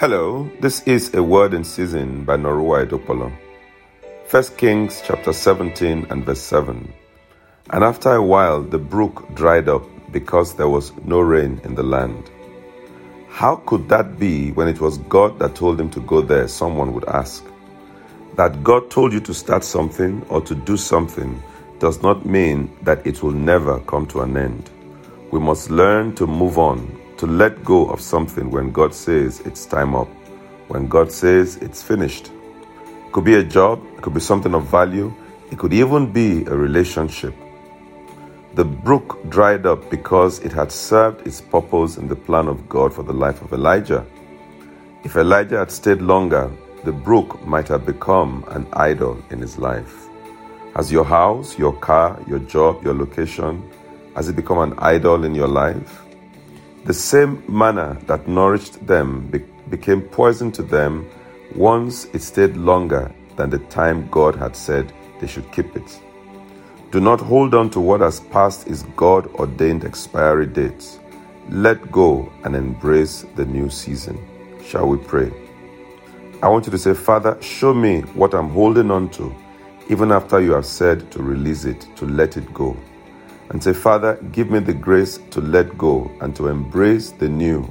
Hello, this is a word in season by Norua Edopolo. 1 Kings chapter 17 and verse 7. And after a while the brook dried up because there was no rain in the land. How could that be when it was God that told him to go there? Someone would ask. That God told you to start something or to do something does not mean that it will never come to an end. We must learn to move on to let go of something when God says it's time up, when God says it's finished. It could be a job, it could be something of value, it could even be a relationship. The brook dried up because it had served its purpose in the plan of God for the life of Elijah. If Elijah had stayed longer, the brook might have become an idol in his life. Has your house, your car, your job, your location, has it become an idol in your life? The same manna that nourished them be- became poison to them once it stayed longer than the time God had said they should keep it. Do not hold on to what has passed its God ordained expiry dates. Let go and embrace the new season. Shall we pray? I want you to say, Father, show me what I'm holding on to, even after you have said to release it, to let it go and say, Father, give me the grace to let go and to embrace the new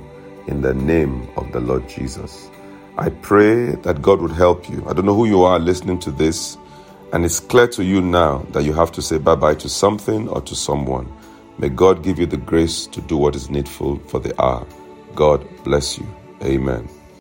in the name of the Lord Jesus. I pray that God would help you. I don't know who you are listening to this, and it's clear to you now that you have to say bye bye to something or to someone. May God give you the grace to do what is needful for the hour. God bless you. Amen.